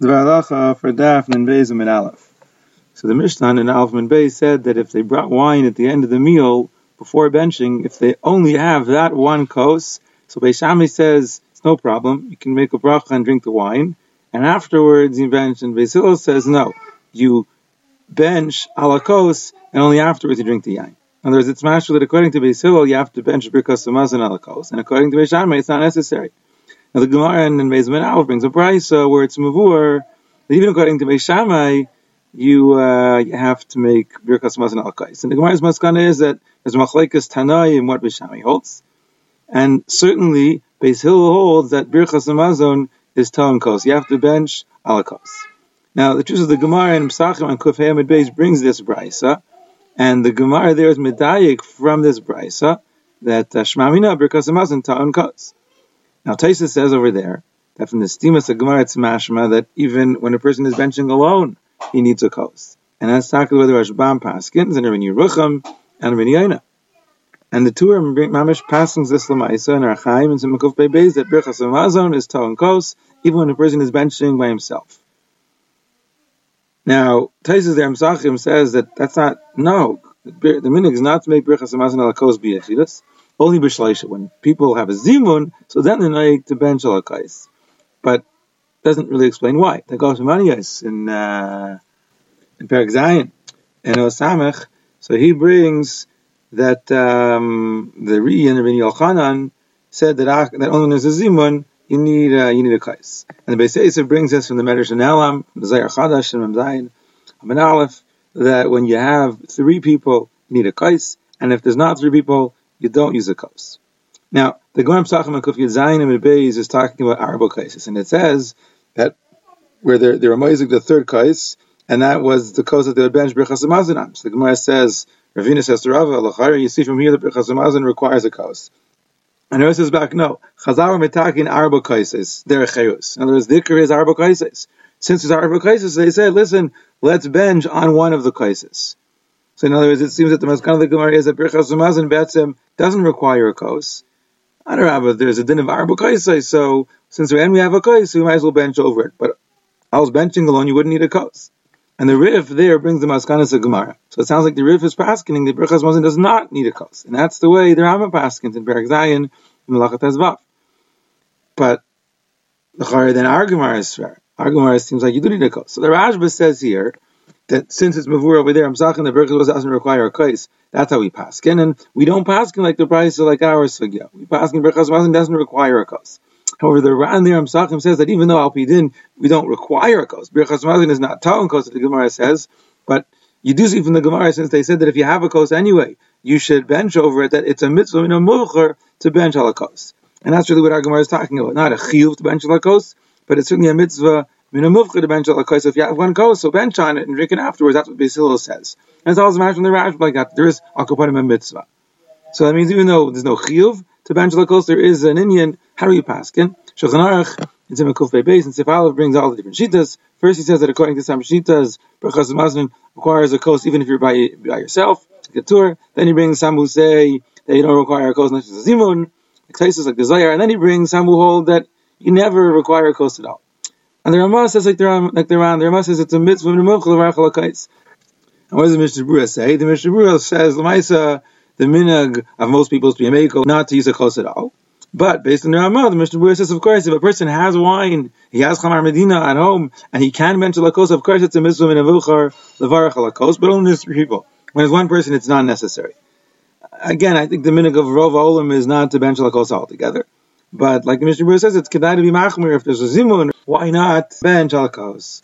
the halacha for Daf and and Aleph. So the Mishnah in Aleph and Beis said that if they brought wine at the end of the meal before benching, if they only have that one kos, so Beis Shammai says it's no problem. You can make a bracha and drink the wine, and afterwards you bench. And Beis says no, you bench ala kos, and only afterwards you drink the wine. In other words, it's mashal that according to Beis you have to bench birkas and ala kos, and according to Beis Shammai it's not necessary. Now the Gemara in Beis Aleph brings a brisa where it's mavur even according to Beis Shammai, you, uh, you have to make birkas mazon al kais. And the Gemara's maskana is that there's machlekes tanai in what Beis Shammai holds, and certainly Beis Hillel holds that birkas mazon is telling kos. You have to bench al. Now the truth is the Gemara in Pesachim and Kuf Hamid Beis brings this brisa, and the Gemara there is medayik from this brisa that uh, Shmamina birkas mazon ta'on kos. Now Taisa says over there that from the Stimas Gemara it's mashma that even when a person is benching alone, he needs a kos. And that's talking the Rashbam Paskins and Rabbi Yerucham and Rabbi Yaina. And the two are mamish passings this lamaisa and Orach Chaim and Simakuf Bebeis that Birchas Hamazon is Tal and Kos, even when a person is benching by himself. Now, Taisus there Msachim says that that's not, no, the, minig is not to make Birchas Hamazon al Kos be only b'shleisha. When people have a zimun, so then they're not to bench alakais. But doesn't really explain why. The goes in uh, in Perak Zayin in Osamech. So he brings that um, the Ri and Rabbi Yochanan said that that only when there's a zimun you need uh, you need a kais. And the Beis brings us from the Medrash and Elam, the Zohar Chadash and Zayin, Amin Aleph, that when you have three people, you need a kais, and if there's not three people, you don't use a kos. Now, the Pesachim and Kuf Zayin and Beis is talking about arba kaisis, and it says that where they're, they're amazing the third kais, and that was the kos that they would bench Birchas Hamazonam. So the Gemara says, Ravina says to Rava, you see from here that Birchas Hamazon requires a kos. And Rava says back, no, Chazal metakin arba kaisis, they're chayus. In other words, the ikar is arba kaisis. Since it's arba kaisis, they said, listen, let's bench on one of the kaisis. So in other words, it seems that the Maskana of the Gemara is that Birchas Hamazon Betzim doesn't require a kos. Adarabba, there's a din of arba kaisai, so since when we have a kos, we might as well bench over it. But I was benching alone, you wouldn't need a kos. And the Rif there brings the Maskanas of Gemara. So it sounds like the Rif is paskening that Birchas Hamazon does not need a kos. And that's the way the Rambam paskins in Perak Zayin, in Malachat Ezvav. But the Chari then our Gemara is fair. Our Gemara seems like you do need a kos. So the Rashba says here that since it's mavur over there, talking the Birchas doesn't require a kos. That's how we paskin, and we don't paskin like the price like our sugya. We paskin Birchas Mazon doesn't require a kos. However, the Ran there Amsachim says that even though Alpidin we don't require a kos, Birchas Mazon is not Talon kos, the Gemara says, but you do see from the Gemara since they said that if you have a kos anyway, you should bench over it. That it's a mitzvah in a mucher to bench a kos, and that's really what our Gemara is talking about. Not a chiyuv to bench a kos, but it's certainly a mitzvah If you have one bench on it and drink it afterwards. That's what Basil says. And it's also matched from the Rash like that. There is akapanim and mitzvah. So that means even though there's no chiyuv to bench al there is an Indian. How do you paskin? Shulchan Aruch in Simon Beis and Sif brings all the different shitas. First, he says that according to some shitas, Berachas Maznin requires a kos even if you're by, by yourself. Then he brings some who say that you don't require a kos unless it's a zimun, like places like the Zohar. And then he brings some who hold that you never require a kos at all. And the Ramah says like the Ran, like the Ran, the Ramah says it's a mitzvah the Mochel And what does the Mishnah Berurah say? The Mishnah Berurah says Lamaisa the minhag of most people is to be a meiko, not to use a kos at all. But based on the Ramah, the Mishnah Berurah says, of course, if a person has wine, he has chamar medina at home, and he can mention lakos, of course, it's a mitzvah in a vuchar levarach lakos, but only three people. When it's one person, it's not necessary. Again, I think the minhag of Rov Olam is not to bench lakos altogether. But like the Mishnah says, it's kedai to be machmir if there's a zimun. Why not bench alakos?